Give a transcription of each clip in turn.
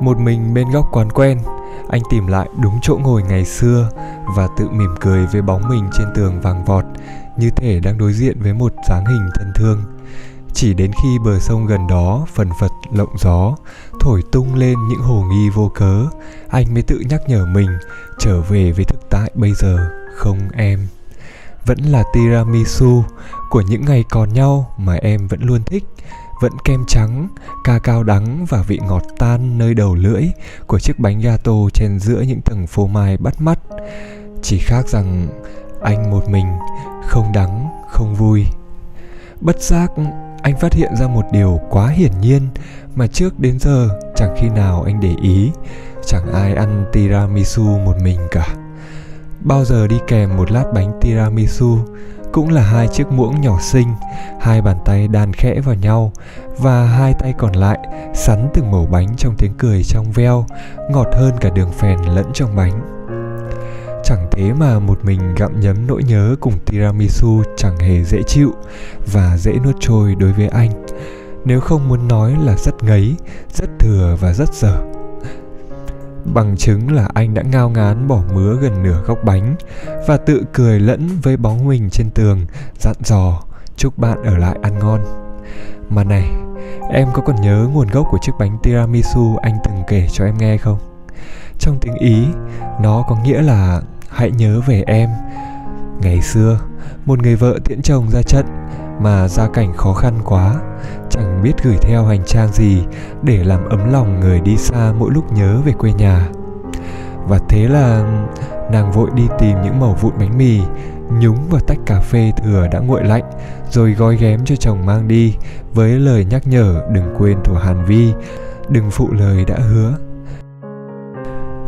Một mình bên góc quán quen, anh tìm lại đúng chỗ ngồi ngày xưa và tự mỉm cười với bóng mình trên tường vàng vọt, như thể đang đối diện với một dáng hình thân thương. Chỉ đến khi bờ sông gần đó phần phật lộng gió, thổi tung lên những hồ nghi vô cớ, anh mới tự nhắc nhở mình trở về với thực tại bây giờ, không em. Vẫn là tiramisu của những ngày còn nhau mà em vẫn luôn thích, vẫn kem trắng, ca cao đắng và vị ngọt tan nơi đầu lưỡi của chiếc bánh gato chen giữa những tầng phô mai bắt mắt. Chỉ khác rằng anh một mình, không đắng, không vui. Bất giác anh phát hiện ra một điều quá hiển nhiên mà trước đến giờ chẳng khi nào anh để ý chẳng ai ăn tiramisu một mình cả bao giờ đi kèm một lát bánh tiramisu cũng là hai chiếc muỗng nhỏ xinh, hai bàn tay đan khẽ vào nhau và hai tay còn lại sắn từng mẩu bánh trong tiếng cười trong veo, ngọt hơn cả đường phèn lẫn trong bánh. Chẳng thế mà một mình gặm nhấm nỗi nhớ cùng tiramisu chẳng hề dễ chịu và dễ nuốt trôi đối với anh. Nếu không muốn nói là rất ngấy, rất thừa và rất dở bằng chứng là anh đã ngao ngán bỏ mứa gần nửa góc bánh và tự cười lẫn với bóng mình trên tường, dặn dò, chúc bạn ở lại ăn ngon. Mà này, em có còn nhớ nguồn gốc của chiếc bánh tiramisu anh từng kể cho em nghe không? Trong tiếng ý, nó có nghĩa là, hãy nhớ về em. Ngày xưa, một người vợ tiễn chồng ra trận mà gia cảnh khó khăn quá chẳng biết gửi theo hành trang gì để làm ấm lòng người đi xa mỗi lúc nhớ về quê nhà. Và thế là nàng vội đi tìm những mẩu vụn bánh mì, nhúng vào tách cà phê thừa đã nguội lạnh, rồi gói ghém cho chồng mang đi với lời nhắc nhở đừng quên thủ hàn vi, đừng phụ lời đã hứa.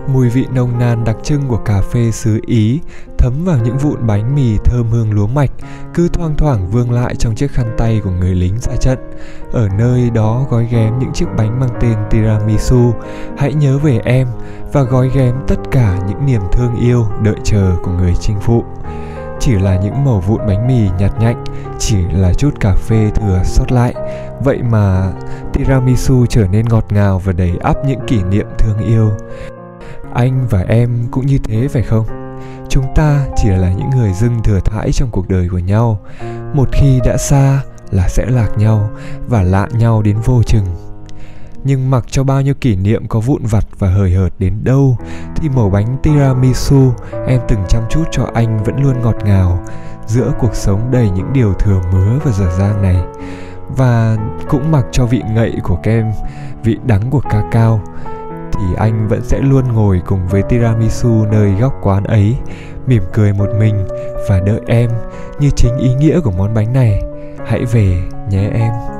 Mùi vị nồng nàn đặc trưng của cà phê xứ Ý thấm vào những vụn bánh mì thơm hương lúa mạch cứ thoang thoảng vương lại trong chiếc khăn tay của người lính ra trận. Ở nơi đó gói ghém những chiếc bánh mang tên tiramisu, hãy nhớ về em và gói ghém tất cả những niềm thương yêu đợi chờ của người chinh phụ. Chỉ là những mẩu vụn bánh mì nhạt nhạnh, chỉ là chút cà phê thừa sót lại. Vậy mà tiramisu trở nên ngọt ngào và đầy ắp những kỷ niệm thương yêu anh và em cũng như thế phải không? Chúng ta chỉ là những người dưng thừa thãi trong cuộc đời của nhau. Một khi đã xa là sẽ lạc nhau và lạ nhau đến vô chừng. Nhưng mặc cho bao nhiêu kỷ niệm có vụn vặt và hời hợt đến đâu, thì mẩu bánh tiramisu em từng chăm chút cho anh vẫn luôn ngọt ngào giữa cuộc sống đầy những điều thừa mứa và dở dang này. Và cũng mặc cho vị ngậy của kem, vị đắng của ca cao thì anh vẫn sẽ luôn ngồi cùng với tiramisu nơi góc quán ấy, mỉm cười một mình và đợi em như chính ý nghĩa của món bánh này. Hãy về nhé em.